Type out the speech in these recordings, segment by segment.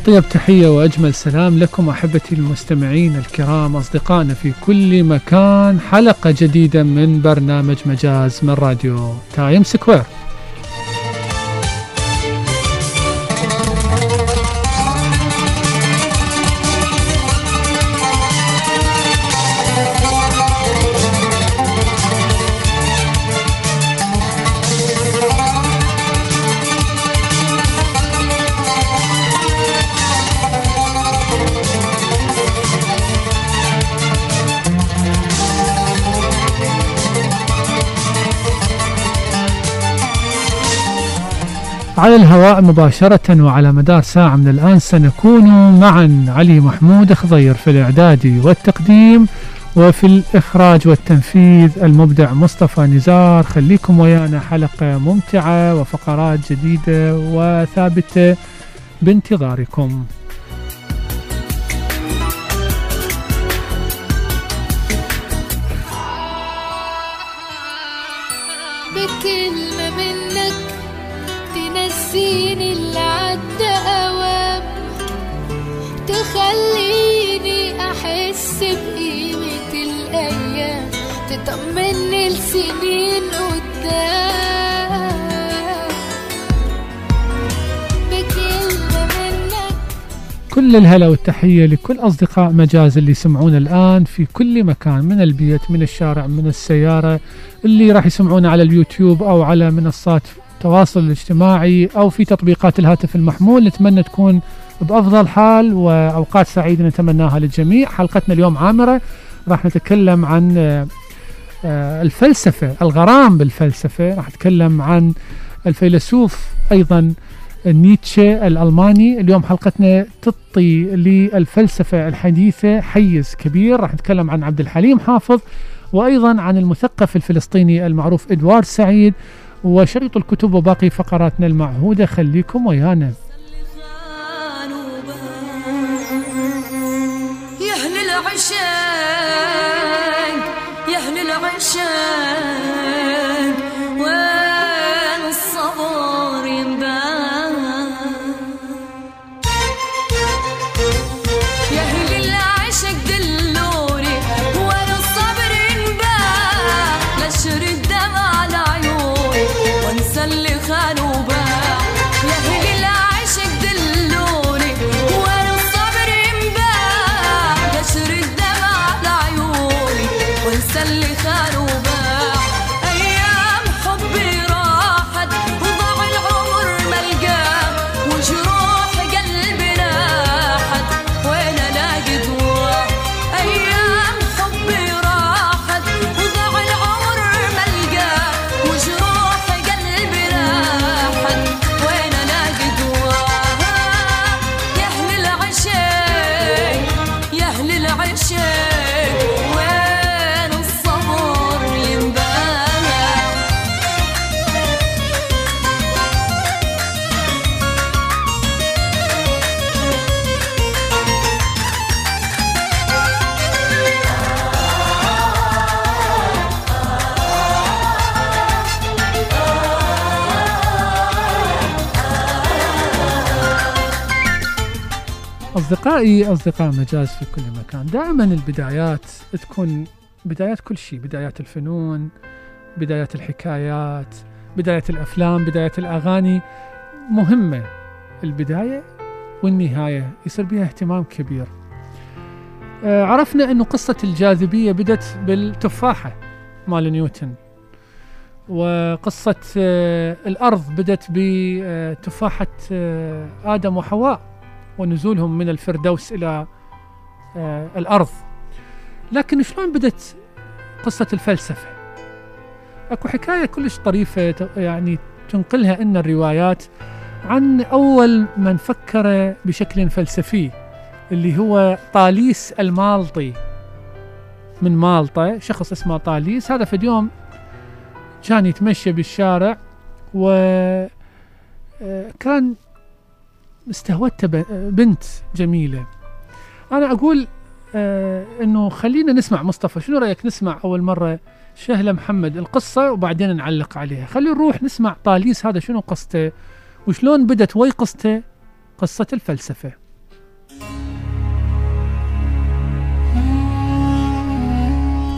أطيب تحية وأجمل سلام لكم أحبتي المستمعين الكرام أصدقائنا في كل مكان. حلقة جديدة من برنامج مجاز من راديو Time Square. على الهواء مباشرة وعلى مدار ساعة من الآن سنكون معا. علي محمود خضير في الإعداد والتقديم وفي الإخراج والتنفيذ المبدع مصطفى نزار. خليكم ويانا حلقة ممتعة وفقرات جديدة وثابتة بانتظاركم. منك تنسيني اللي عدى أوام تخليني أحس بقيمة الأيام. تطمني لسنين قدام. بكلمة منك. كل الهلا والتحية لكل أصدقاء مجاز اللي يسمعونا الآن في كل مكان من البيت من الشارع من السيارة اللي راح يسمعونا على اليوتيوب أو على منصات التواصل الاجتماعي أو في تطبيقات الهاتف المحمول. نتمنى تكون بأفضل حال وأوقات سعيدة نتمناها للجميع. حلقتنا اليوم عامرة. راح نتكلم عن آه، الفلسفة الغرام بالفلسفة. راح نتكلم عن الفيلسوف أيضا نيتشه الألماني. اليوم حلقتنا تعطي للفلسفة الحديثة حيز كبير. راح نتكلم عن عبد الحليم حافظ وأيضا عن المثقف الفلسطيني المعروف إدوارد سعيد وشريط الكتب وباقي فقراتنا المعهودة. خليكم ويانا. يا أهل العشاق يا أهل العشاق. أصدقائي أصدقاء مجاز في كل مكان. دائما البدايات تكون بدايات كل شيء. بدايات الفنون بدايات الحكايات بدايات الأفلام بدايات الأغاني. مهمة البداية والنهاية. يصير بها اهتمام كبير. آه، عرفنا أنه قصة الجاذبية بدت بالتفاحة مال نيوتن. وقصة آه، الأرض بدت بتفاحة آه، آدم وحواء. ونزولهم من الفردوس إلى آه، الأرض. لكن شلون بدت قصة الفلسفة؟ أكو حكاية كلش طريفة يعني تنقلها إن الروايات عن أول من فكر بشكل فلسفي اللي هو طاليس المالطي. من مالطا شخص اسمه طاليس. هذا في اليوم كان يتمشى بالشارع و ب- بنت جميلة. أنا أقول آه، إنه خلينا نسمع مصطفى. شنو رأيك نسمع أول مرة شهلة محمد القصة وبعدين نعلق عليها؟ خلينا نروح نسمع طاليس. هذا شنو قصته؟ وشلون بدت وي قصته؟ قصة الفلسفة.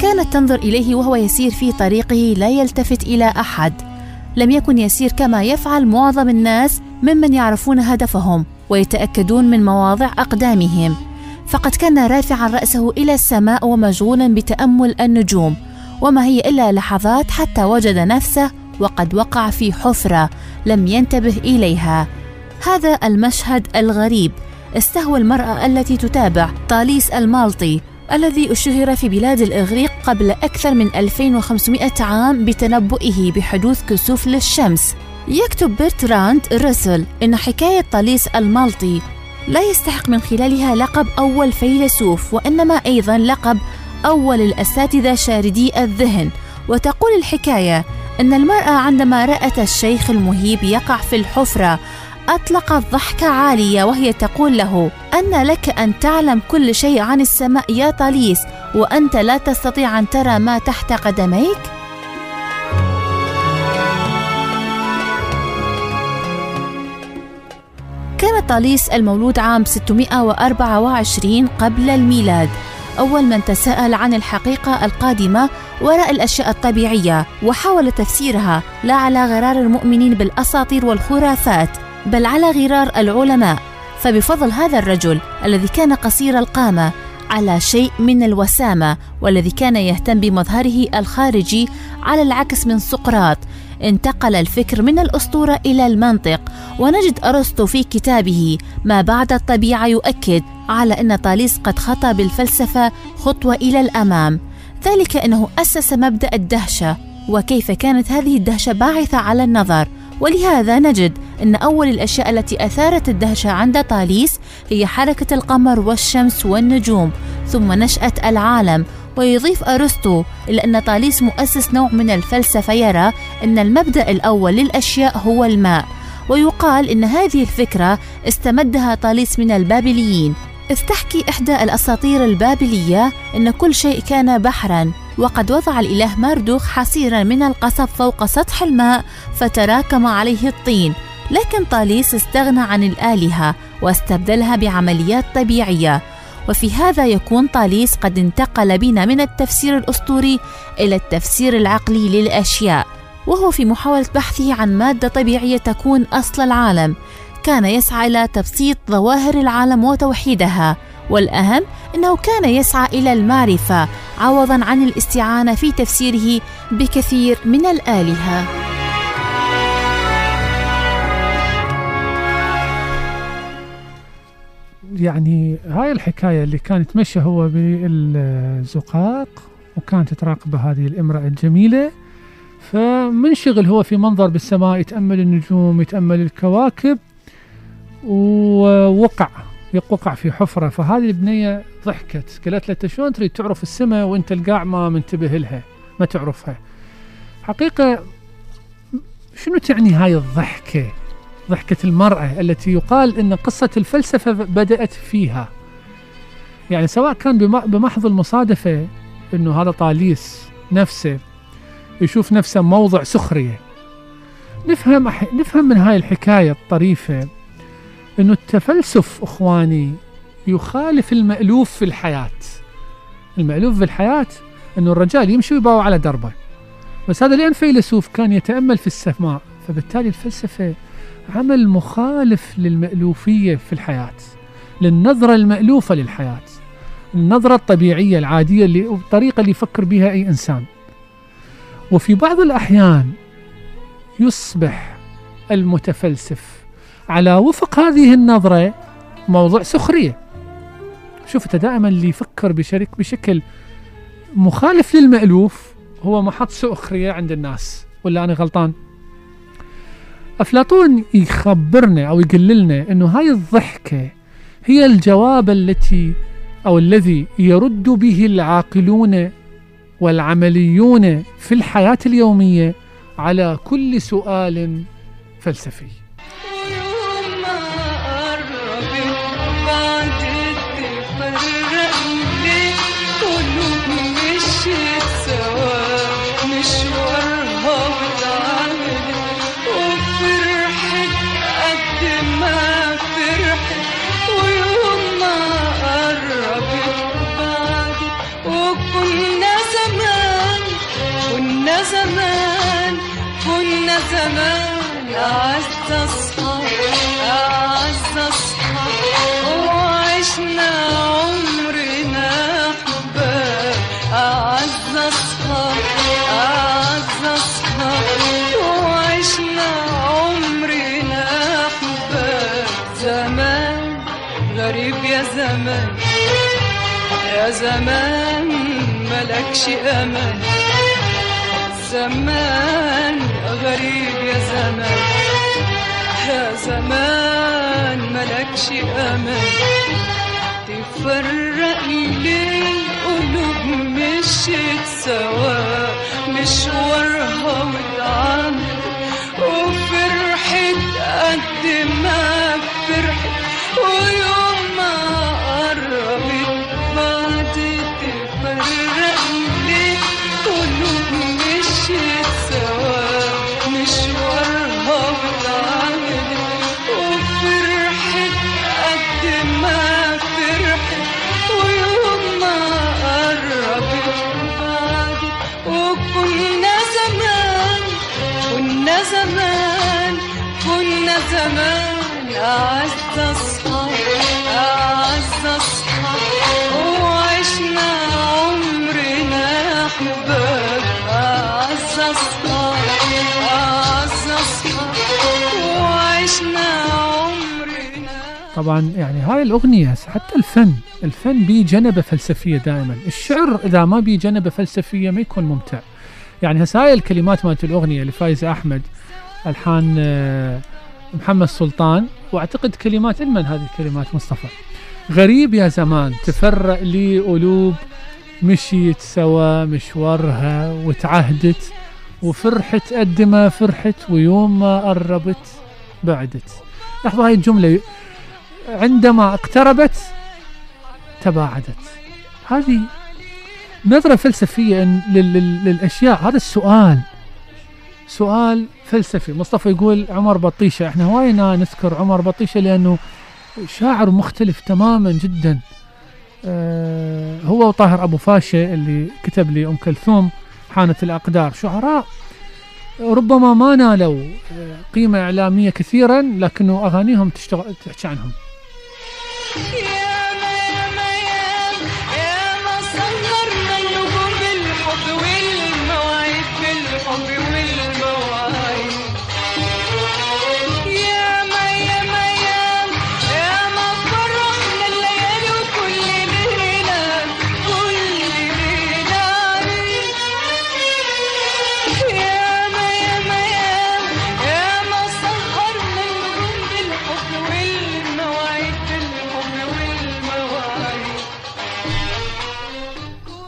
كانت تنظر إليه وهو يسير في طريقه لا يلتفت إلى أحد. لم يكن يسير كما يفعل معظم الناس ممن يعرفون هدفهم ويتأكدون من مواضع أقدامهم. فقد كان رافعا رأسه إلى السماء ومشغولا بتأمل النجوم وما هي إلا لحظات حتى وجد نفسه وقد وقع في حفرة لم ينتبه إليها. هذا المشهد الغريب استهوى المرأة التي تتابع طاليس المالطي الذي اشتهر في بلاد الإغريق قبل أكثر من 2500 عام بتنبؤه بحدوث كسوف للشمس. يكتب برتراند رسل إن حكاية طاليس المالطي لا يستحق من خلالها لقب أول فيلسوف وإنما أيضا لقب أول الأساتذة شاردي الذهن وتقول الحكاية أن المرأة عندما رأت الشيخ المهيب يقع في الحفرة أطلقت ضحكة عالية وهي تقول له أن لك أن تعلم كل شيء عن السماء يا طاليس وأنت لا تستطيع أن ترى ما تحت قدميك؟ كان طاليس المولود عام 624 قبل الميلاد أول من تساءل عن الحقيقة القادمة وراء الأشياء الطبيعية وحاول تفسيرها لا على غرار المؤمنين بالأساطير والخرافات بل على غرار العلماء. فبفضل هذا الرجل الذي كان قصير القامة على شيء من الوسامة والذي كان يهتم بمظهره الخارجي على العكس من سقراط انتقل الفكر من الأسطورة إلى المنطق ونجد أرسطو في كتابه ما بعد الطبيعة يؤكد على أن طاليس قد خطى بالفلسفة خطوة إلى الأمام. ذلك أنه أسس مبدأ الدهشة وكيف كانت هذه الدهشة باعثة على النظر. ولهذا نجد أن أول الأشياء التي أثارت الدهشة عند طاليس هي حركة القمر والشمس والنجوم ثم نشأة العالم. ويضيف أرسطو إلى أن طاليس مؤسس نوع من الفلسفة يرى أن المبدأ الأول للأشياء هو الماء. ويقال أن هذه الفكرة استمدها طاليس من البابليين. إذ تحكي إحدى الأساطير البابلية أن كل شيء كان بحرا وقد وضع الإله ماردوخ حصيرا من القصب فوق سطح الماء فتراكم عليه الطين. لكن طاليس استغنى عن الآلهة واستبدلها بعمليات طبيعية. وفي هذا يكون طاليس قد انتقل بنا من التفسير الأسطوري إلى التفسير العقلي للأشياء وهو في محاولة بحثه عن مادة طبيعية تكون أصل العالم. كان يسعى إلى تبسيط ظواهر العالم وتوحيدها والأهم أنه كان يسعى إلى المعرفة عوضا عن الاستعانة في تفسيره بكثير من الآلهة. يعني هاي الحكاية اللي كان يتمشى هو بالزقاق وكانت تراقبه هذه الامرأة الجميلة. فمنشغل هو في منظر بالسماء يتأمل النجوم يتأمل الكواكب ووقع وقع في حفرة. فهذه البنية ضحكت قالت له "أنت شلون تريد تعرف السماء وأنت القاع ما منتبه لها ما تعرفها؟ حقيقة شنو تعني هاي الضحكة؟ ضحكة المرأة التي يقال أن قصة الفلسفة بدأت فيها. يعني سواء كان بم- بمحض المصادفة أنه هذا طاليس نفسه يشوف نفسه موضع سخرية. نفهم نفهم من هاي الحكاية الطريفة أنه التفلسف أخواني يخالف المألوف في الحياة. المألوف في الحياة أنه الرجال يمشي ويباوع على دربه. بس هذا لأن فيلسوف كان يتأمل في السماء فبالتالي الفلسفة عمل مخالف للمألوفية في الحياة للنظرة المألوفة للحياة النظرة الطبيعية العادية اللي الطريقة اللي يفكر بها أي إنسان. وفي بعض الأحيان يصبح المتفلسف على وفق هذه النظرة موضوع سخرية. شوف أنت دائما اللي يفكر بشرك بشكل مخالف للمألوف هو محط سخرية عند الناس ولا أنا غلطان؟ أفلاطون يخبرنا أو يقول لنا أنه هاي الضحكة هي الجواب التي أو الذي يرد به العاقلون والعمليون في الحياة اليومية على كل سؤال فلسفي. أعز أصحاب أعز أصحاب وعشنا عمرنا أعز أصحاب أعز أصحاب وعشنا عمرنا زمان غريب يا زمان يا زمان ملكش أمان. زمان غريب يا زمان. يا زمان ملكش أمان. تفرق ليه قلوب مشيت سوا. مشوارها واتعمل وفرحت قد ما فرحت. طبعا يعني هاي الأغنية حتى الفن الفن بيه جنبة فلسفية دائما. الشعر إذا ما بيه جنبة فلسفية ما يكون ممتع. يعني هسه هاي الكلمات مالت الأغنية لفايز أحمد ألحان آه، محمد سلطان وأعتقد كلمات من هذه الكلمات مصطفى. غريب يا زمان تفرق لي قلوب. مشيت سوا مشوارها وتعهدت وفرحت قد ما فرحت ويوم ما قربت بعدت. لحظة هاي الجملة عندما اقتربت تباعدت. هذه نظرة فلسفية للأشياء. هذا السؤال. سؤال فلسفي. مصطفى يقول عمر بطيشة. إحنا هواينا نذكر عمر بطيشة لأنه شاعر مختلف تماما جدا. آه هو وطاهر أبو فاشة اللي كتب لي أم كلثوم حانت الأقدار. شعراء ربما ما نالوا آه، قيمة إعلامية كثيرا لكنه أغانيهم تشتغل تحكي عنهم. Yeah.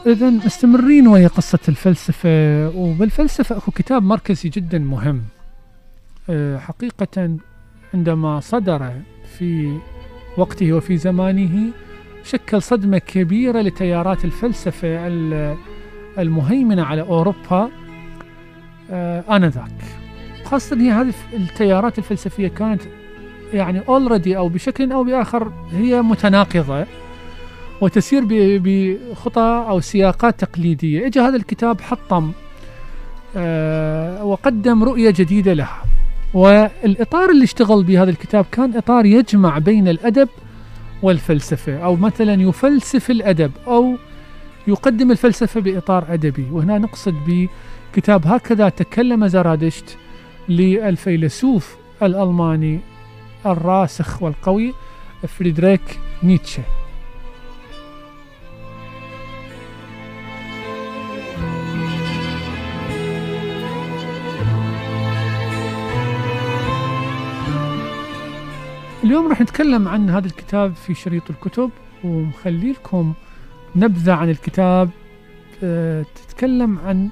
إذا مستمرين ويا قصة الفلسفة وبالفلسفة أكو كتاب مركزي جدا مهم. أه، حقيقة عندما صدر في وقته وفي زمانه شكل صدمة كبيرة لتيارات الفلسفة ال- المهيمنة على أوروبا أه، آنذاك. خاصة هي هذه التيارات الفلسفية كانت يعني اوريدي أو بشكل أو بآخر هي متناقضة. وتسير بخطى أو سياقات تقليدية. إجا هذا الكتاب حطم آه، وقدم رؤية جديدة لها. والإطار اللي اشتغل به هذا الكتاب كان إطار يجمع بين الأدب والفلسفة أو مثلا يفلسف الأدب أو يقدم الفلسفة بإطار أدبي. وهنا نقصد بكتاب هكذا تكلم زرادشت للفيلسوف الألماني الراسخ والقوي فريدريك نيتشه. اليوم راح نتكلم عن هذا الكتاب في شريط الكتب ومخلي لكم نبذة عن الكتاب آه، تتكلم عن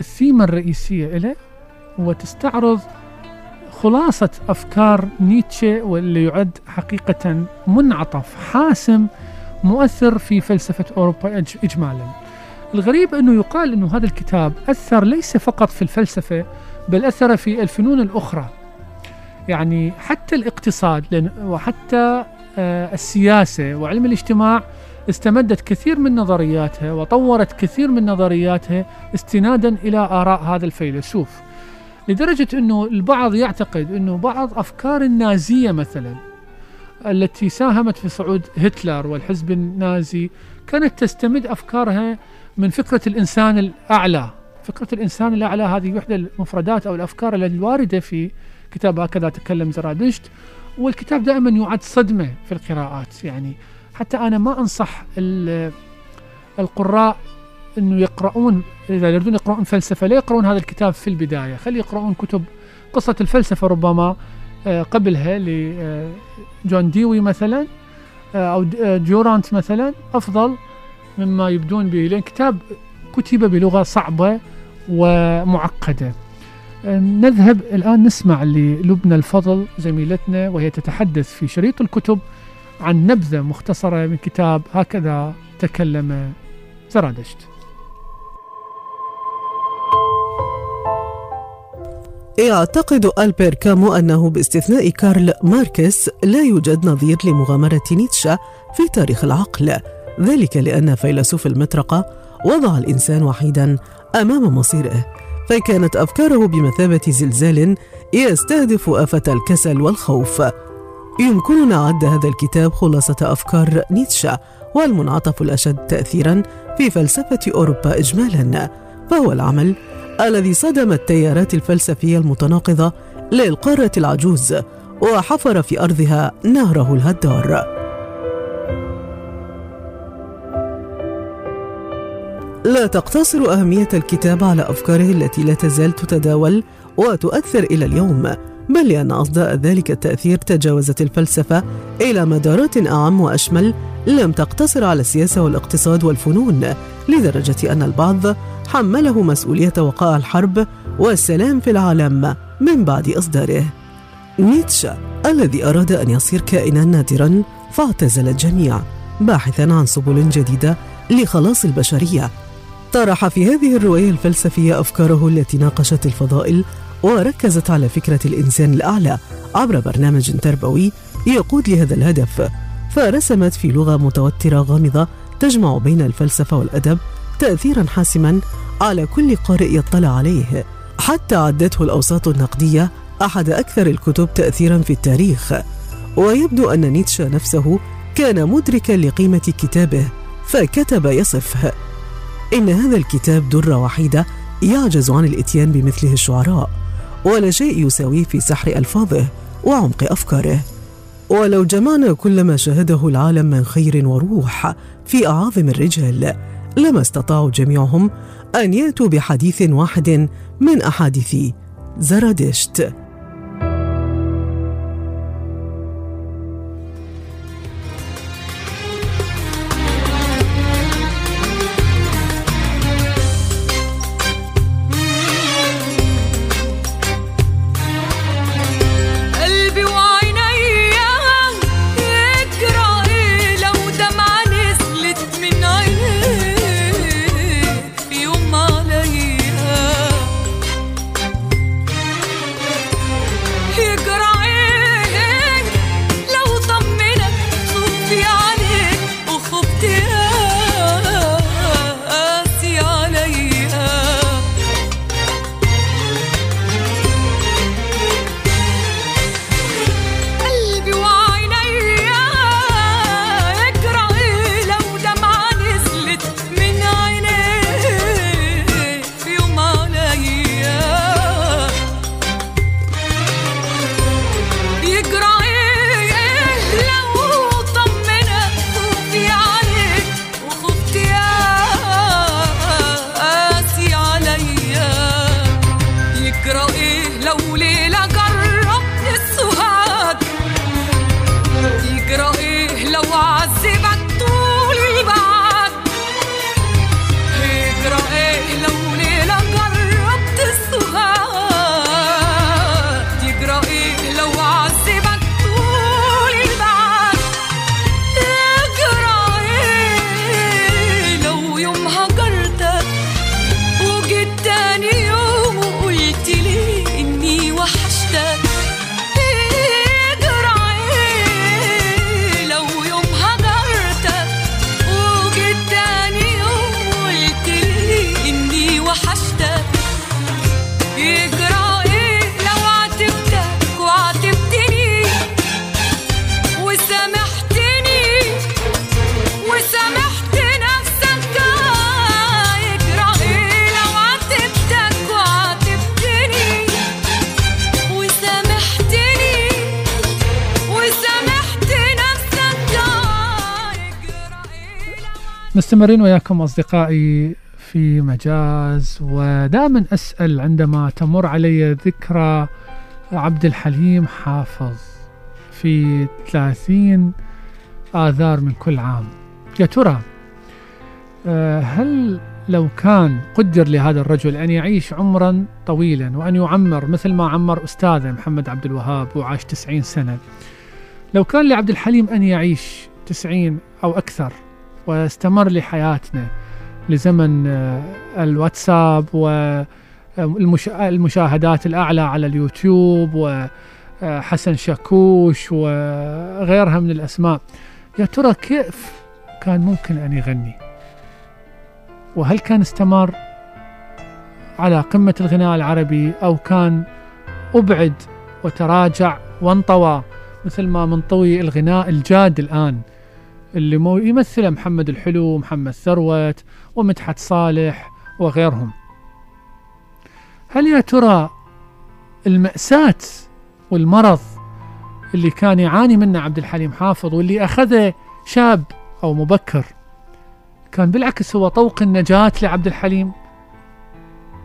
الثيمة الرئيسية له وتستعرض خلاصة أفكار نيتشه واللي يعد حقيقة منعطف حاسم مؤثر في فلسفة أوروبا إج- إجمالا. الغريب أنه يقال أنه هذا الكتاب أثر ليس فقط في الفلسفة بل أثر في الفنون الأخرى. يعني حتى الاقتصاد وحتى آه، السياسة وعلم الاجتماع استمدت كثير من نظرياتها وطورت كثير من نظرياتها استنادا إلى آراء هذا الفيلسوف. لدرجة أنه البعض يعتقد أنه بعض أفكار النازية مثلا التي ساهمت في صعود هتلر والحزب النازي كانت تستمد أفكارها من فكرة الإنسان الأعلى. فكرة الإنسان الأعلى هذه وحدة المفردات أو الأفكار الواردة في كتاب هكذا تكلم زرادشت والكتاب دائما يعد صدمة في القراءات. يعني حتى أنا ما أنصح ال- القراء أنه يقرؤون إذا يريدون يقرؤون فلسفة لا يقرؤون هذا الكتاب في البداية. خلي يقرؤون كتب قصة الفلسفة ربما آه، قبلها لجون ديوي مثلا آه، أو آه، جورانت مثلا أفضل مما يبدون به لأن كتاب كتب بلغة صعبة ومعقدة. آه، نذهب الآن نسمع للبنى الفضل زميلتنا وهي تتحدث في شريط الكتب عن نبذة مختصرة من كتاب هكذا تكلم زرادشت. يعتقد ألبير كامو أنه باستثناء كارل ماركس لا يوجد نظير لمغامرة نيتشه في تاريخ العقل ذلك لأن فيلسوف المطرقة وضع الإنسان وحيدا أمام مصيره. فكانت أفكاره بمثابة زلزال يستهدف آفة الكسل والخوف. يمكننا عد هذا الكتاب خلاصة أفكار نيتشه والمنعطف الأشد تأثيرا في فلسفة أوروبا إجمالا. فهو العمل الذي صدم التيارات الفلسفية المتناقضة للقارة العجوز وحفر في أرضها نهره الهدار. لا تقتصر أهمية الكتاب على أفكاره التي لا تزال تتداول وتؤثر إلى اليوم بل لأن أصداء ذلك التأثير تجاوزت الفلسفة إلى مدارات أعم وأشمل لم تقتصر على السياسة والاقتصاد والفنون لدرجة أن البعض حمله مسؤولية وقائع الحرب والسلام في العالم من بعد إصداره. نيتشه الذي أراد أن يصير كائنا نادرا فاعتزل الجميع باحثا عن سبل جديدة لخلاص البشرية. طرح في هذه الرواية الفلسفية أفكاره التي ناقشت الفضائل وركزت على فكرة الإنسان الأعلى عبر برنامج تربوي يقود لهذا الهدف. فرسمت في لغة متوترة غامضة تجمع بين الفلسفة والأدب تأثيرا حاسما على كل قارئ يطلع عليه. حتى عدته الأوساط النقدية أحد أكثر الكتب تأثيرا في التاريخ. ويبدو أن نيتشه نفسه كان مدركا لقيمة كتابه فكتب يصف إن هذا الكتاب درة وحيدة يعجز عن الإتيان بمثله الشعراء ولا شيء يساويه في سحر ألفاظه وعمق أفكاره. ولو جمعنا كل ما شاهده العالم من خير وروح في أعاظم الرجال لما استطاعوا جميعهم أن يأتوا بحديث واحد من أحاديث زرادشت. مستمرين وياكم أصدقائي في مجاز ودائما أسأل عندما تمر علي ذكرى عبد الحليم حافظ في 30 آذار من كل عام. يا ترى آه، هل لو كان قدر لهذا الرجل أن يعيش عمرا طويلا وأن يعمر مثل ما عمر أستاذه محمد عبد الوهاب وعاش 90 سنة لو كان لعبد الحليم أن يعيش 90 أو أكثر واستمر لحياتنا لزمن آه، الواتساب والمشاهدات الأعلى على اليوتيوب وحسن شاكوش وغيرها من الأسماء. يا ترى كيف كان ممكن أن يغني؟ وهل كان استمر على قمة الغناء العربي أو كان أبعد وتراجع وانطوى مثل ما منطوي الغناء الجاد الآن؟ اللي مو يمثله محمد الحلو ومحمد ثروت ومدحت صالح وغيرهم. هل يا ترى المأساة والمرض اللي كان يعاني منه عبد الحليم حافظ واللي أخذه شاب أو مبكر كان بالعكس هو طوق النجاة لعبد الحليم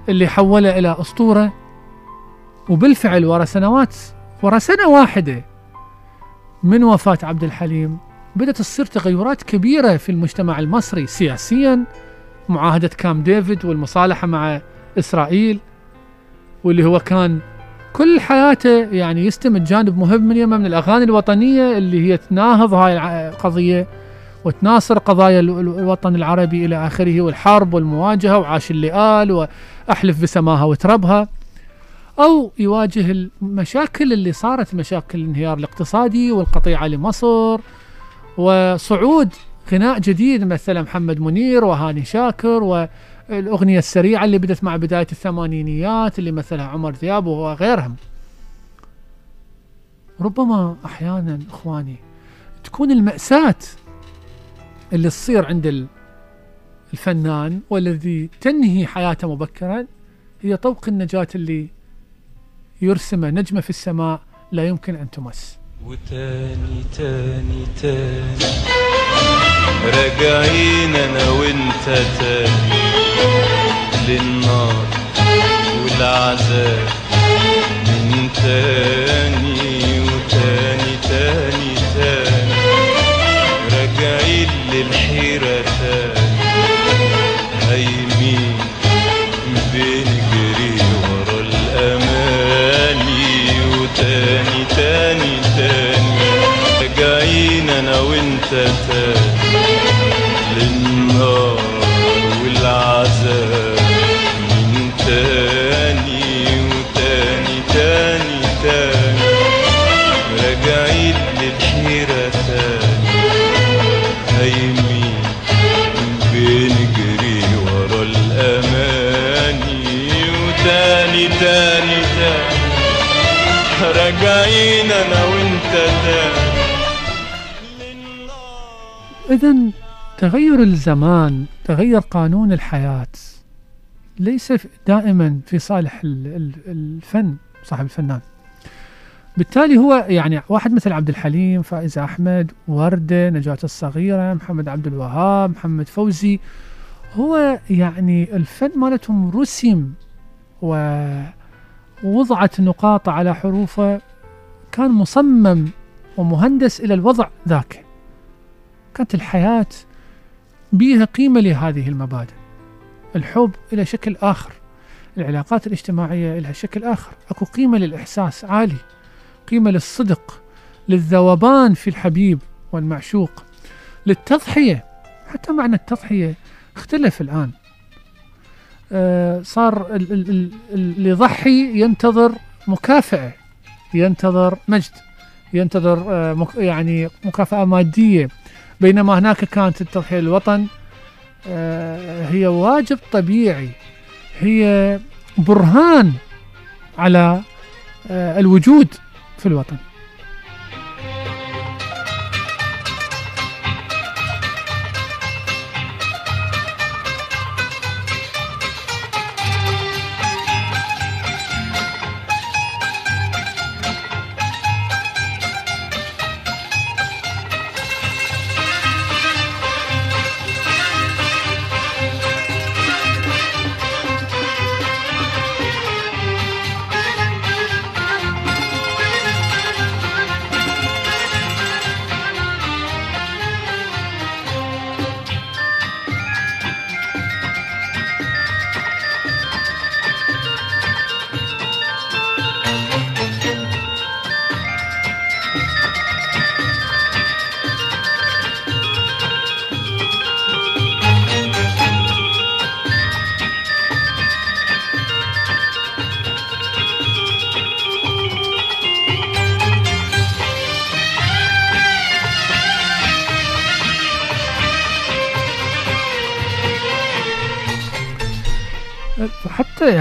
اللي حوله إلى أسطورة؟ وبالفعل ورا سنوات ورا سنة واحدة من وفاة عبد الحليم بدأت تصير تغيرات كبيرة في المجتمع المصري سياسيا معاهدة كام ديفيد والمصالحة مع إسرائيل واللي هو كان كل حياته يعني يستمد جانب مهم من يمه من الأغاني الوطنية اللي هي تناهض هاي القضية وتناصر قضايا الوطن العربي إلى آخره والحرب والمواجهة وعاش اللئال وأحلف بسماها وتربها. أو يواجه المشاكل اللي صارت مشاكل الانهيار الاقتصادي والقطيعة لمصر وصعود غناء جديد مثل محمد منير وهاني شاكر والأغنية السريعة اللي بدت مع بداية الثمانينيات اللي مثلها عمر ذياب وغيرهم. ربما أحيانا إخواني تكون المأساة اللي تصير عند الفنان والذي تنهي حياته مبكرا هي طوق النجاة اللي يرسمه نجمة في السماء لا يمكن أن تمس. وتاني تاني تاني. راجعين أنا وانت تاني. للنار والعذاب. من تاني وتاني تاني تاني. أنا وأنت تاني للنار والعذاب. من تاني وتاني تاني تاني. راجعين للحيرة تاني. هايمين بنجري ورا الأماني. وتاني تاني تاني. راجعين أنا وأنت إذا تغير الزمان تغير قانون الحياة. ليس دائما في صالح ال- ال- الفن صاحب الفنان. بالتالي هو يعني واحد مثل عبد الحليم فائز أحمد وردة نجاة الصغيرة محمد عبد الوهاب محمد فوزي. هو يعني الفن مالتهم رسم ووضعت نقاط على حروفه كان مصمم ومهندس إلى الوضع ذاك. كانت الحياة بيها قيمة لهذه المبادئ. الحب إلى شكل آخر العلاقات الاجتماعية لها شكل آخر. أكو قيمة للإحساس عالي قيمة للصدق للذوبان في الحبيب والمعشوق للتضحية. حتى معنى التضحية اختلف الآن. آه صار ال- ال- ال- اللي يضحي ينتظر مكافأة ينتظر مجد ينتظر آه مك يعني مكافأة مادية. بينما هناك كانت التضحية للوطن آه، هي واجب طبيعي هي برهان على آه، الوجود في الوطن.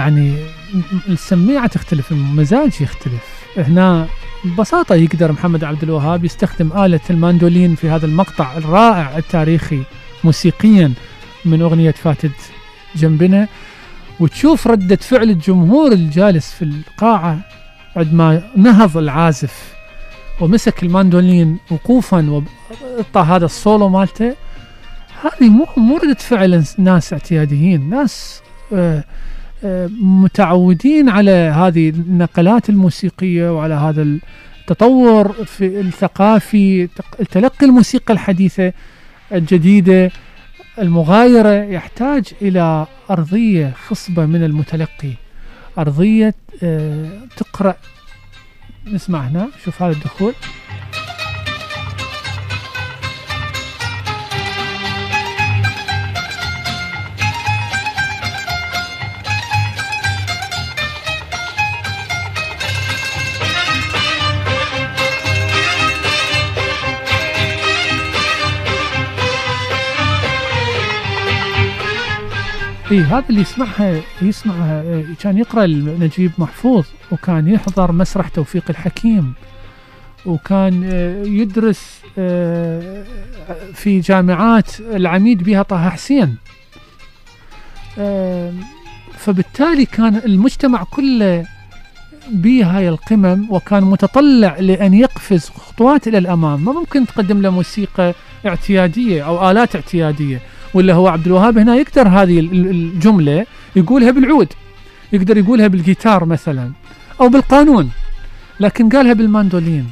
يعني السميعه تختلف المزاج يختلف. هنا ببساطة يقدر محمد عبد الوهاب يستخدم آلة الماندولين في هذا المقطع الرائع التاريخي موسيقيا من أغنية فاتت جنبنا. وتشوف ردة فعل الجمهور الجالس في القاعة عندما نهض العازف ومسك الماندولين وقوفا وطى هذا السولو مالته. هذه مو مو ردة فعل ناس اعتياديين ناس آه، متعودين على هذه النقلات الموسيقية وعلى هذا التطور في الثقافي تلقي الموسيقى الحديثة الجديدة المغايرة يحتاج إلى أرضية خصبة من المتلقي أرضية آه، تقرأ. نسمع هنا شوف هذا الدخول. اي هذا اللي يسمعها يسمعها آه، كان يقرأ نجيب محفوظ وكان يحضر مسرح توفيق الحكيم وكان آه، يدرس آه، في جامعات العميد بها طه حسين. فبالتالي كان المجتمع كله بهاي القمم وكان متطلع لأن يقفز خطوات إلى الأمام. ما ممكن تقدم له موسيقى اعتيادية أو آلات اعتيادية. ولا هو عبد الوهاب هنا يقدر هذه ال- ال- الجملة يقولها بالعود. يقدر يقولها بالجيتار مثلا أو بالقانون. لكن قالها بالماندولين.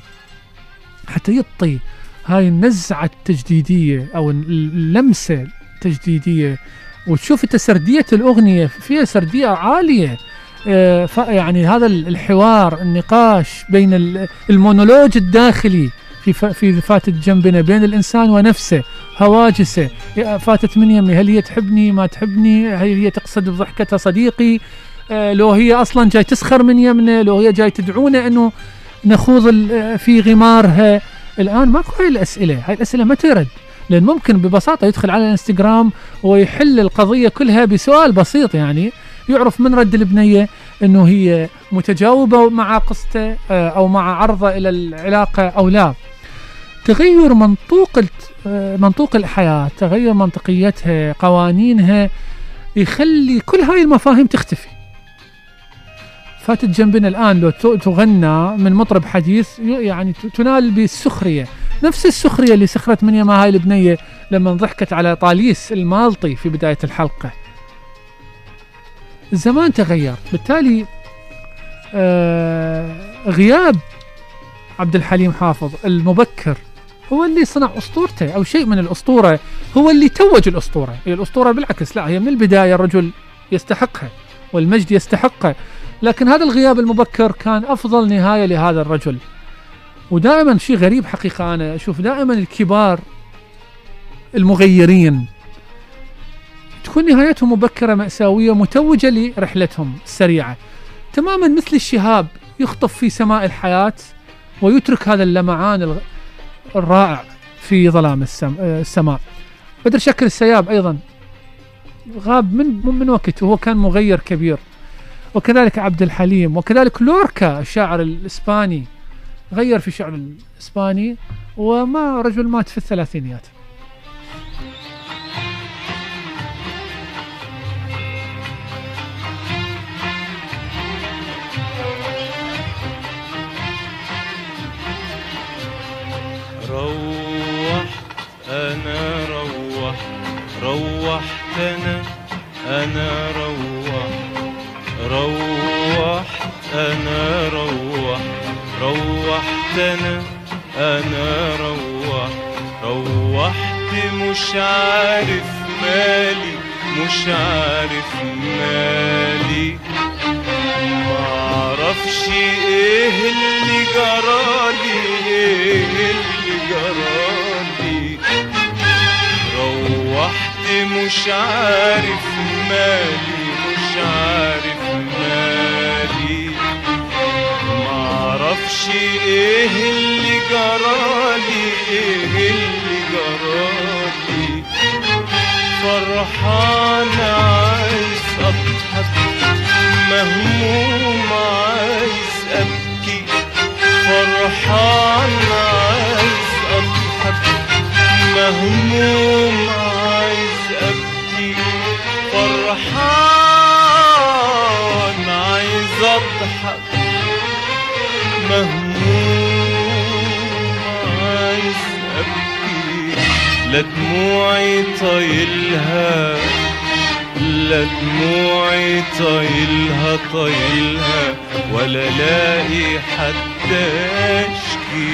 حتى يعطي هاي النزعة التجديدية أو اللمسة التجديدية. وتشوف أنت سردية الأغنية فيها سردية عالية. آه، يعني هذا ال- الحوار النقاش بين ال- المونولوج الداخلي في في فاتت جنبنا بين الإنسان ونفسه هواجسه. يا فاتت من يمي هل هي تحبني؟ ما تحبني؟ هل هي تقصد بضحكتها صديقي؟ آه، لو هي أصلا جاي تسخر من يمنا لو هي جاي تدعونا إنه نخوض آه، في غمارها. الآن ماكو هاي الأسئلة. هاي الأسئلة ما ترد. لأن ممكن ببساطة يدخل على الإنستغرام ويحل القضية كلها بسؤال بسيط يعني يعرف من رد البنية إنه هي متجاوبة مع قصته آه، أو مع عرضه إلى العلاقة أو لا. تغير منطوق آه، منطوق الحياة تغير منطقيتها قوانينها يخلي كل هاي المفاهيم تختفي. فاتت جنبنا الآن لو تغنى من مطرب حديث يعني تنال بالسخرية. نفس السخرية اللي سخرت من يما هاي البنية لما ضحكت على طاليس المالطي في بداية الحلقة. الزمان تغير. بالتالي آه غياب عبد الحليم حافظ المبكر هو اللي صنع أسطورته أو شيء من الأسطورة. هو اللي توج الأسطورة. هي الأسطورة بالعكس لا هي من البداية الرجل يستحقها والمجد يستحقه. لكن هذا الغياب المبكر كان أفضل نهاية لهذا الرجل. ودائما شيء غريب حقيقة أنا أشوف دائما الكبار المغيرين تكون نهايتهم مبكرة مأساوية متوجة لرحلتهم السريعة. تماما مثل الشهاب يخطف في سماء الحياة ويترك هذا اللمعان الرائع في ظلام. آه، السماء. بدر شكل السياب أيضا. غاب من من وقت وهو كان مغير كبير. وكذلك عبد الحليم. وكذلك لوركا الشاعر الإسباني. غير في الشعر الإسباني. وما رجل مات في الثلاثينيات. روح أنا روح. روحت أنا أنا روح روحت أنا روح. روحت أنا أنا روح. روحت مش عارف مالي مش عارف مالي. معرفش إيه اللي جرالي إيه اللي جرالي روحت مش عارف مالي مش عارف مالي معرفش إيه اللي جرالي إيه اللي جرالي. فرحان عايز أضحك مهموم عايز أبكي. فرحان عايز مهموم عايز أبكي فرحان عايز أضحك. مهموم عايز أبكي. لا دموعي طايلها لا دموعي طايلها طايلها. ولا لاقي حد أشكي.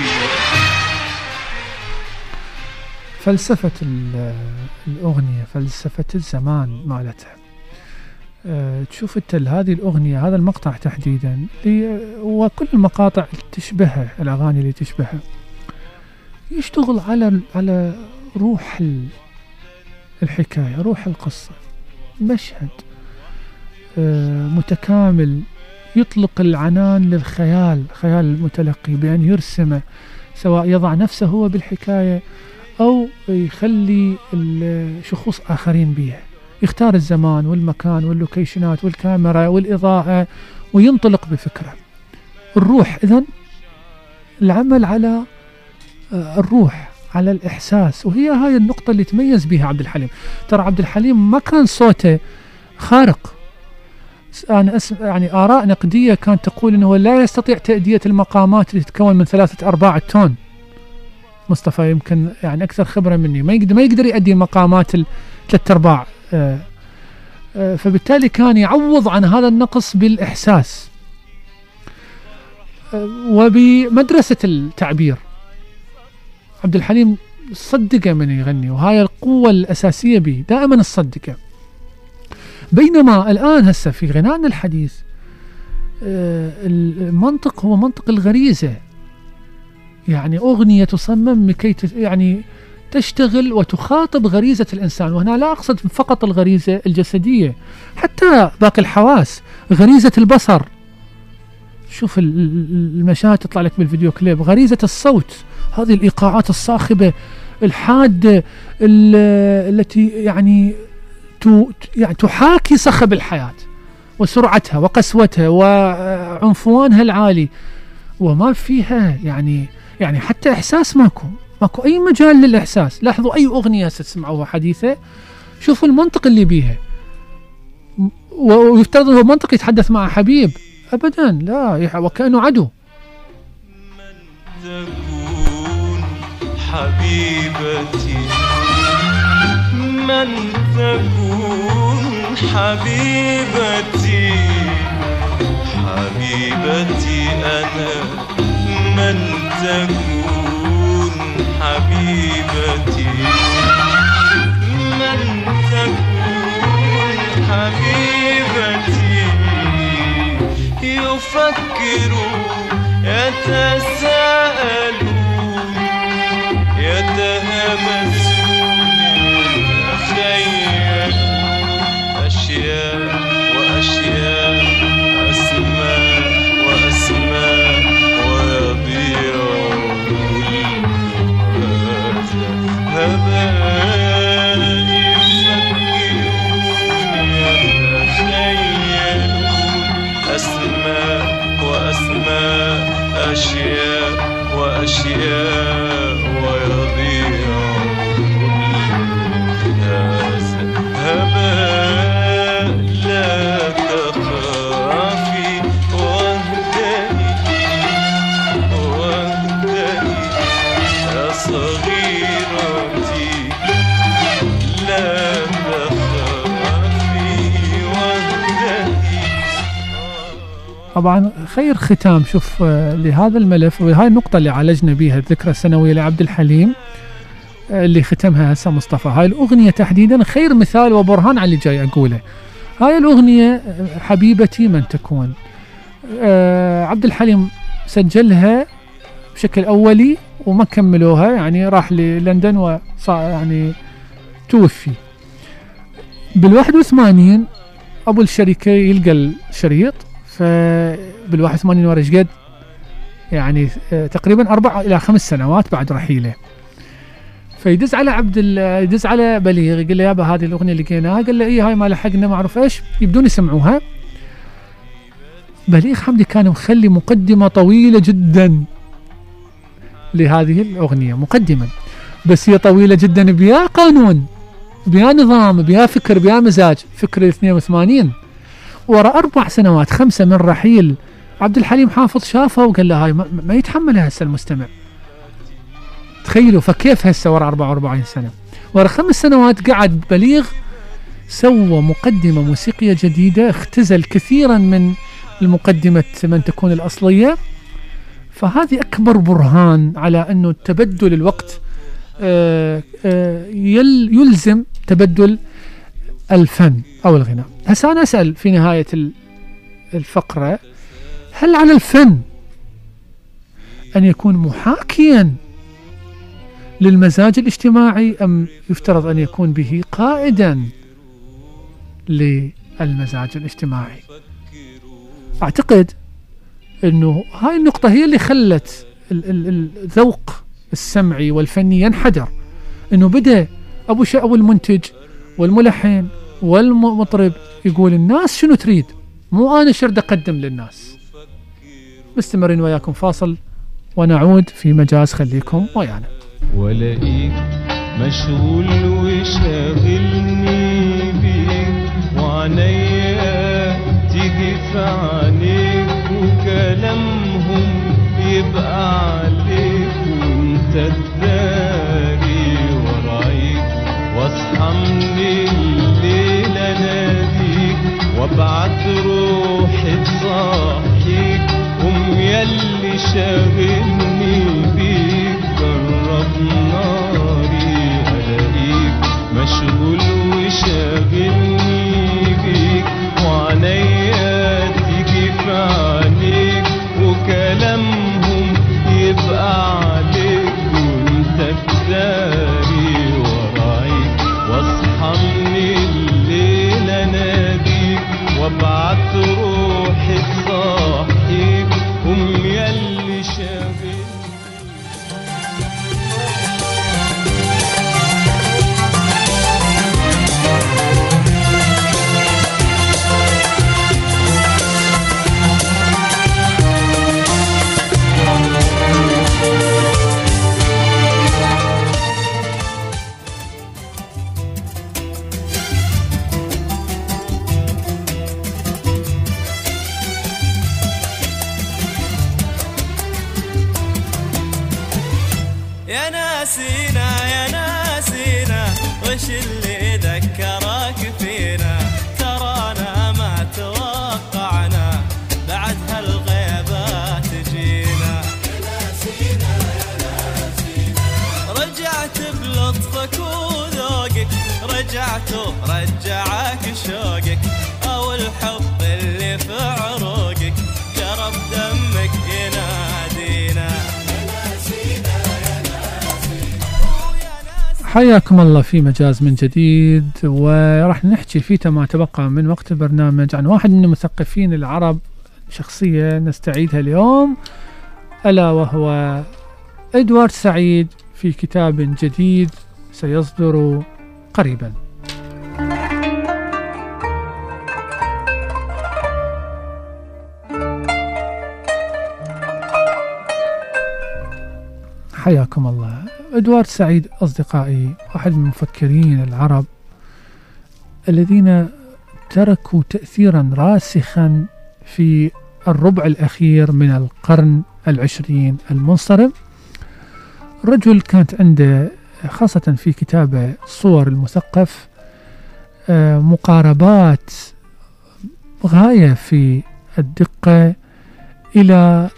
فلسفة ال- الأغنية فلسفة الزمان مالتها. أه تشوف أنت هذه الأغنية هذا المقطع تحديدا وكل المقاطع تشبهها الأغاني اللي تشبهها يشتغل على على روح ال- الحكاية روح القصة. مشهد أه متكامل يطلق العنان للخيال خيال المتلقي بأن يرسمه سواء يضع نفسه هو بالحكاية أو يخلي شخوص آخرين بيها يختار الزمان والمكان واللوكيشنات والكاميرا والإضاءة وينطلق بفكرة. الروح إذن العمل على آه، الروح على الإحساس. وهي هاي النقطة اللي تميز بها عبد الحليم. ترى عبد الحليم ما كان صوته خارق. أنا أسم يعني آراء نقدية كانت تقول أنه لا يستطيع تأدية المقامات اللي تتكون من ثلاثة أرباع التون. مصطفى يمكن يعني أكثر خبرة مني. ما يقدر ما يقدر يؤدي مقامات الثلاث أرباع. آه، آه، فبالتالي كان يعوض عن هذا النقص بالإحساس. آه، وبمدرسة التعبير. عبد الحليم صدقه من يغني وهاي القوة الأساسية به دائما الصدقه بينما الآن هسه في غنائنا الحديث المنطق هو منطق الغريزة. يعني أغنية تصمم لكي يعني تشتغل وتخاطب غريزة الإنسان وهنا لا أقصد فقط الغريزة الجسدية حتى باقي الحواس غريزة البصر. شوف ال- ال- المشاهد تطلع لك بالفيديو كليب. غريزة الصوت هذه الإيقاعات الصاخبة الحادة ال- التي يعني يعني تحاكي صخب الحياة وسرعتها وقسوتها وعنفوانها العالي. وما فيها يعني يعني حتى إحساس ماكو. ماكو أي مجال للإحساس. لاحظوا أي أغنية هسه تسمعوها حديثة؟ شوفوا المنطق اللي بيها. ويفترض هو منطق يتحدث مع حبيب. ابدا لا وكأنه عدو. تكون حبيبتي. من تكون حبيبتي؟ حبيبتي أنا. من تكون حبيبتي. من تكون حبيبتي؟ يفكروا يتساءلون يتهمسون. طبعا خير ختام. شوف آه، لهذا الملف وهاي النقطة اللي عالجنا بها الذكرى السنوية لعبد الحليم آه، اللي ختمها هسه مصطفى. هاي الأغنية تحديدا خير مثال وبرهان على اللي جاي أقوله. هاي الأغنية آه، حبيبتي من تكون. عبد الحليم سجلها بشكل أولي وما كملوها يعني راح للندن وصار يعني توفي. بال 81 أبو الشركة يلقى الشريط. فبال 81 ورا إيش قد؟ يعني آه، تقريبا أربع إلى خمس سنوات بعد رحيله. فيدز على عبد يدز على بليغ يقول له يابا هذه الأغنية اللي لقيناها قال له اي هاي ما لحقنا ما أعرف إيش. يبدون يسمعوها. بليغ حمدي كان مخلي مقدمة طويلة جدا لهذه الأغنية مقدمه بس هي طويلة جدا بيا قانون بيا نظام بيا فكر بيا مزاج. فكر 82 ورا أربع سنوات خمسة من رحيل. عبد الحليم حافظ شافه وقال له هاي ما, يتحملها هسه المستمع. تخيلوا فكيف هسه ورا 44 سنة؟ ورا خمس سنوات قعد بليغ سوى مقدمة موسيقية جديدة اختزل كثيرا من المقدمة من تكون الأصلية. فهذه أكبر برهان على أنه تبدل الوقت آه، آه، يل- يلزم تبدل الفن أو الغناء. هسه أنا أسأل في نهاية ال- الفقرة هل على الفن أن يكون محاكيا للمزاج الاجتماعي أم يفترض أن يكون به قائدا للمزاج الاجتماعي؟ أعتقد إنه هاي النقطة هي اللي خلت ال- ال- الذوق السمعي والفني ينحدر. إنه بدأ أبو ش... أبو المنتج والملحن والمطرب يقول الناس شنو تريد؟ مو أنا شرد أقدم للناس. مستمرين وياكم فاصل ونعود في مجاز خليكم ويانا. والاقيك مشغول وشاغلني بيك وعينيا تيجي في عينيك وكلامهم يبقى عليك وانت تداري ورايك واصحى من وابعت روحي تصحيك قوم ياللي شاغلني. حياكم الله في مجاز من جديد وراح نحكي فيه ما تبقى من وقت البرنامج عن واحد من المثقفين العرب شخصية نستعيدها اليوم ألا وهو إدوارد سعيد في كتاب جديد سيصدر قريبا. حياكم الله. إدوارد سعيد أصدقائي واحد من المفكرين العرب الذين تركوا تأثيرا راسخا في الربع الأخير من القرن العشرين المنصرم. الرجل كانت عنده خاصة في كتابه صور المثقف آه، مقاربات غاية في الدقة إلى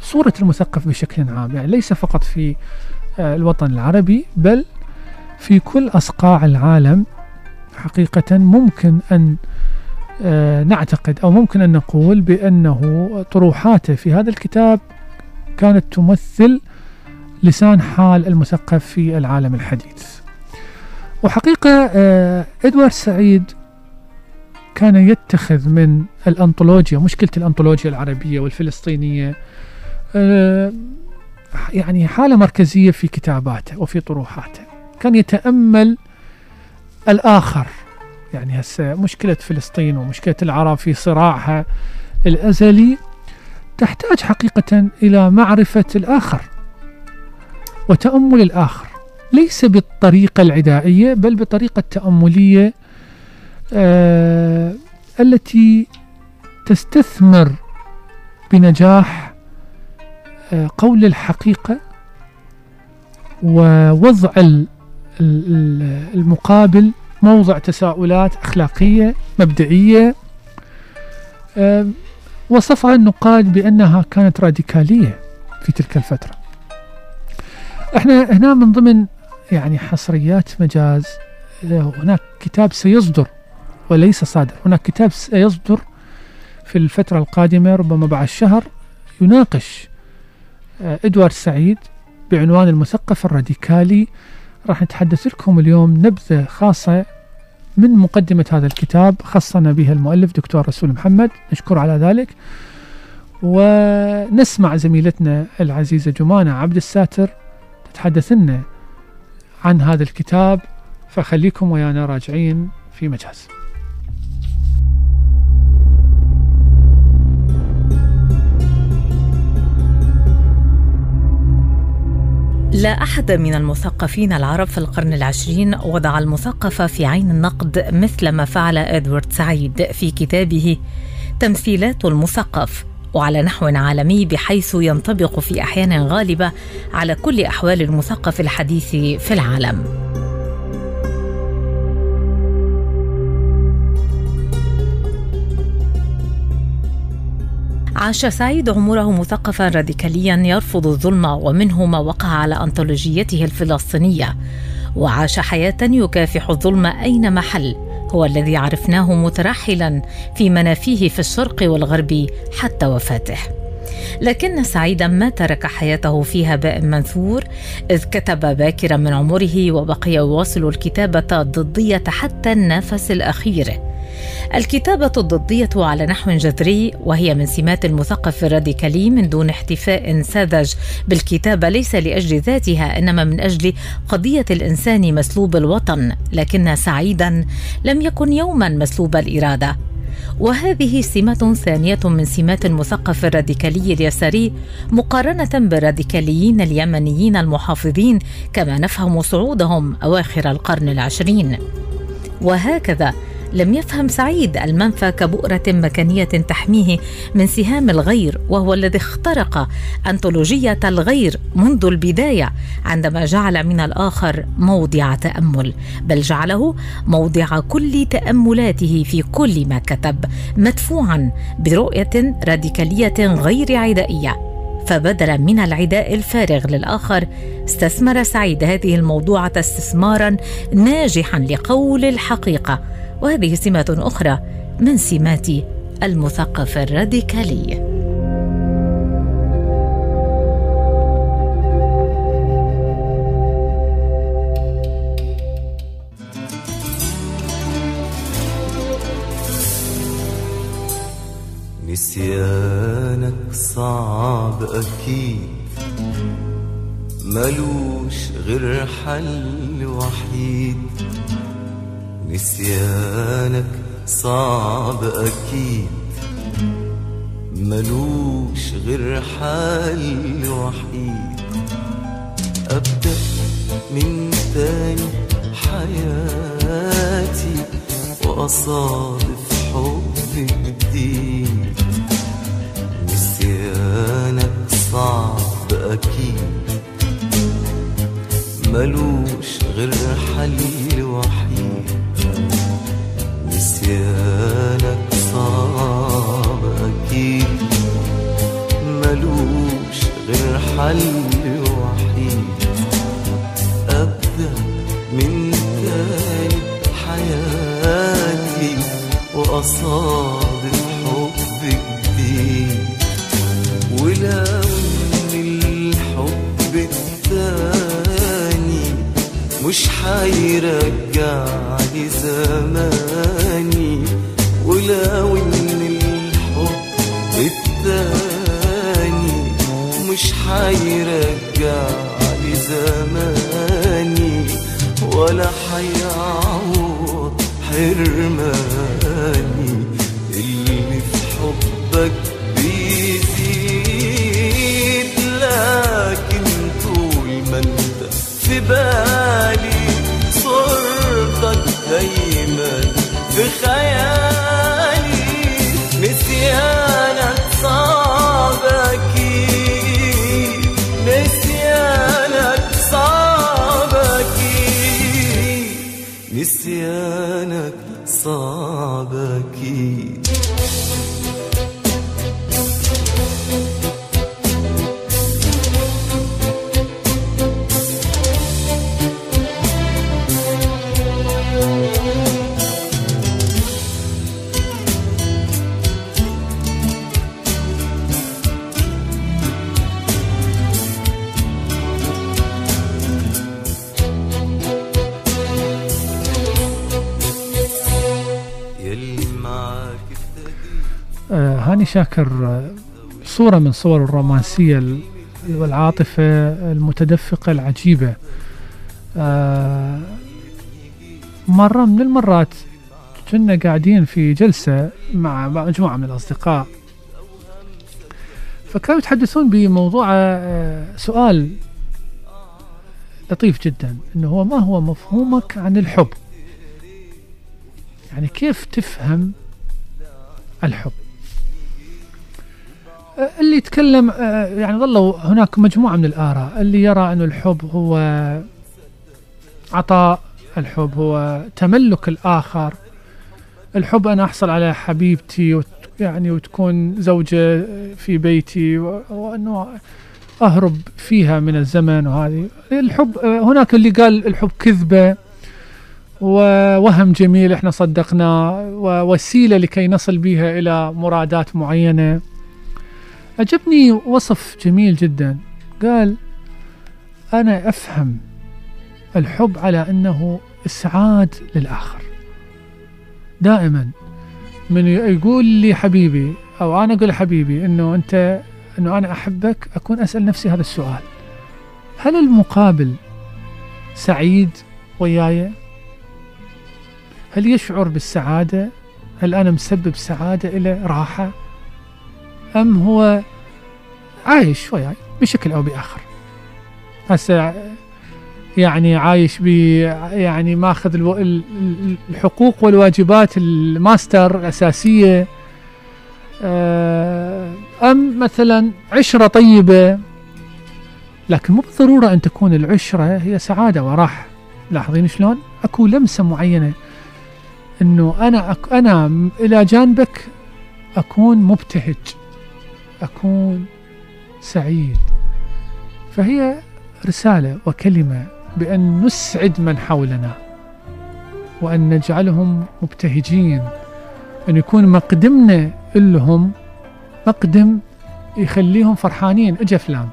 صورة المثقف بشكل عام يعني ليس فقط في آه، الوطن العربي بل في كل أصقاع العالم حقيقة ممكن أن آه، نعتقد أو ممكن أن نقول بأنه طروحاته في هذا الكتاب كانت تمثل لسان حال المثقف في العالم الحديث. وحقيقة آه، إدوارد سعيد كان يتخذ من الأنطولوجيا مشكلة الأنطولوجيا العربية والفلسطينية آه، يعني حالة مركزية في كتاباته وفي طروحاته. كان يتأمل الآخر. يعني هسه مشكلة فلسطين ومشكلة العرب في صراعها الأزلي تحتاج حقيقة إلى معرفة الآخر وتأمل الآخر. ليس بالطريقة العدائية بل بطريقة تأملية التي تستثمر بنجاح آه قول الحقيقة ووضع ال- ال- المقابل موضع تساؤلات أخلاقية مبدئية. آه وصفها النقاد بأنها كانت راديكالية في تلك الفترة. إحنا هنا من ضمن يعني حصريات مجاز آه، هناك كتاب سيصدر وليس صادر هناك كتاب سيصدر في الفترة القادمة ربما بعد شهر يناقش آه، إدوارد سعيد بعنوان المثقف الراديكالي. راح نتحدث لكم اليوم نبذة خاصة من مقدمة هذا الكتاب خصنا بها المؤلف دكتور رسول محمد. نشكر على ذلك. ونسمع زميلتنا العزيزة جمانة عبد الساتر تتحدث لنا عن هذا الكتاب فخليكم ويانا راجعين في مجاز لا أحد من المثقفين العرب في القرن العشرين وضع المثقف في عين النقد مثل ما فعل إدوارد سعيد في كتابه تمثيلات المثقف وعلى نحو عالمي بحيث ينطبق في أحيان غالبة على كل أحوال المثقف الحديث في العالم. عاش سعيد عمره مثقفا راديكاليا يرفض الظلم ومنه ما وقع على أنطولوجيته الفلسطينية. وعاش حياة يكافح الظلم أينما حل هو الذي عرفناه مترحلا في منافيه في الشرق والغرب حتى وفاته. لكن سعيدا ما ترك حياته في هباء منثور إذ كتب باكرا من عمره وبقي يواصل الكتابة الضدية حتى النفس الأخير. الكتابة الضدية على نحو جذري وهي من سمات المثقف الراديكالي من دون احتفاء ساذج. بالكتابة ليس لأجل ذاتها إنما من أجل قضية الإنسان مسلوب الوطن لكن سعيدا لم يكن يوما مسلوب الإرادة. وهذه سمة ثانية من سمات المثقف الراديكالي اليساري مقارنة بالراديكاليين اليمنيين المحافظين كما نفهم صعودهم أواخر القرن العشرين. وهكذا لم يفهم سعيد المنفى كبؤرة مكانية تحميه من سهام الغير وهو الذي اخترق أنطولوجية الغير منذ البداية عندما جعل من الآخر موضع تأمل بل جعله موضع كل تأملاته في كل ما كتب مدفوعا برؤية راديكالية غير عدائية. فبدلا من العداء الفارغ للآخر استثمر سعيد هذه الموضوعه استثمارا ناجحا لقول الحقيقة. وهذه سمات أخرى من سمات المثقف الراديكالي. نسيانك صعب أكيد ملوش غير حل وحيد. نسيانك صعب أكيد. ملوش غير حل وحيد. أبدأ من تاني حياتي وأصادف حب جديد. نسيانك صعب أكيد. ملوش غير حل وحيد. حل وحيد أبدأ من تاني حياتي وأصادف حب جديد. ولو إن الحب التاني مش حيرجع حرماني اللي في حبك شاكر آه، صورة من صور الرومانسية ال- والعاطفة المتدفقة العجيبة. آه، مرة من المرات كنا قاعدين في جلسة مع مجموعة من الأصدقاء فكانوا يتحدثون بموضوع آه، سؤال لطيف جدا إنه هو ما هو مفهومك عن الحب؟ يعني كيف تفهم الحب؟ اللي يتكلم آه، يعني ظلوا هناك مجموعة من الآراء. اللي يرى أن الحب هو عطاء الحب هو تملك الآخر. الحب أنا أحصل على حبيبتي يعني وتكون زوجة في بيتي وأنه أهرب فيها من الزمن وهذه. الحب آه، هناك اللي قال الحب كذبة ووهم جميل إحنا صدقناه ووسيله لكي نصل بها إلى مرادات معينة. عجبني وصف جميل جدا قال أنا أفهم الحب على أنه إسعاد للآخر دائما من يقول لي حبيبي أو أنا أقول لحبيبي إنه أنت إنه أنا أحبك أكون أسأل نفسي هذا السؤال هل المقابل سعيد وياي هل يشعر بالسعادة؟ هل أنا مسبب سعادة إلى راحة؟ أم هو عايش وياي بشكل أو بآخر. هسه يعني عايش ب يعني ماخذ الحقوق والواجبات الماستر الأساسية. آه، أم مثلا عشرة طيبة لكن مو بالضرورة أن تكون العشرة هي سعادة وراحة. لاحظين شلون؟ أكو لمسة معينة. إنه أنا أك أنا م- إلى جانبك أكون مبتهج. أكون سعيد. فهي رسالة وكلمة بأن نسعد من حولنا وأن نجعلهم مبتهجين أن يكون مقدمنا لهم مقدم يخليهم فرحانين. اجا فلان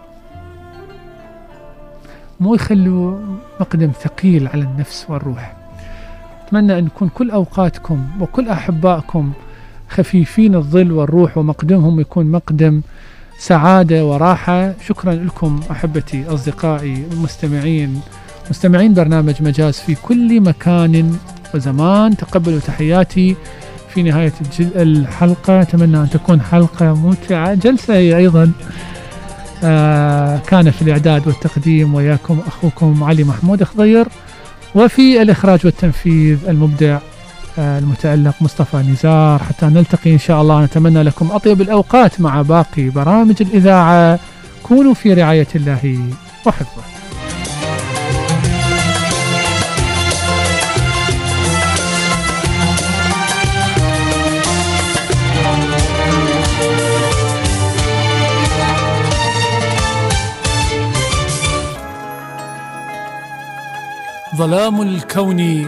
مو يخلوا مقدم ثقيل على النفس والروح. أتمنى أن يكون كل أوقاتكم وكل أحبائكم خفيفين الظل والروح ومقدمهم يكون مقدم سعادة وراحة. شكرا لكم أحبتي أصدقائي المستمعين. مستمعين برنامج مجاز في كل مكان وزمان. تقبلوا تحياتي في نهاية الحلقة. أتمنى أن تكون حلقة ممتعة. جلسة هي أيضا آه كان في الإعداد والتقديم وياكم أخوكم علي محمود خضير وفي الإخراج والتنفيذ المبدع المتألق مصطفى نزار حتى نلتقي إن شاء الله. نتمنى لكم أطيب الأوقات مع باقي برامج الإذاعة. كونوا في رعاية الله وحفظه. ظلام الكون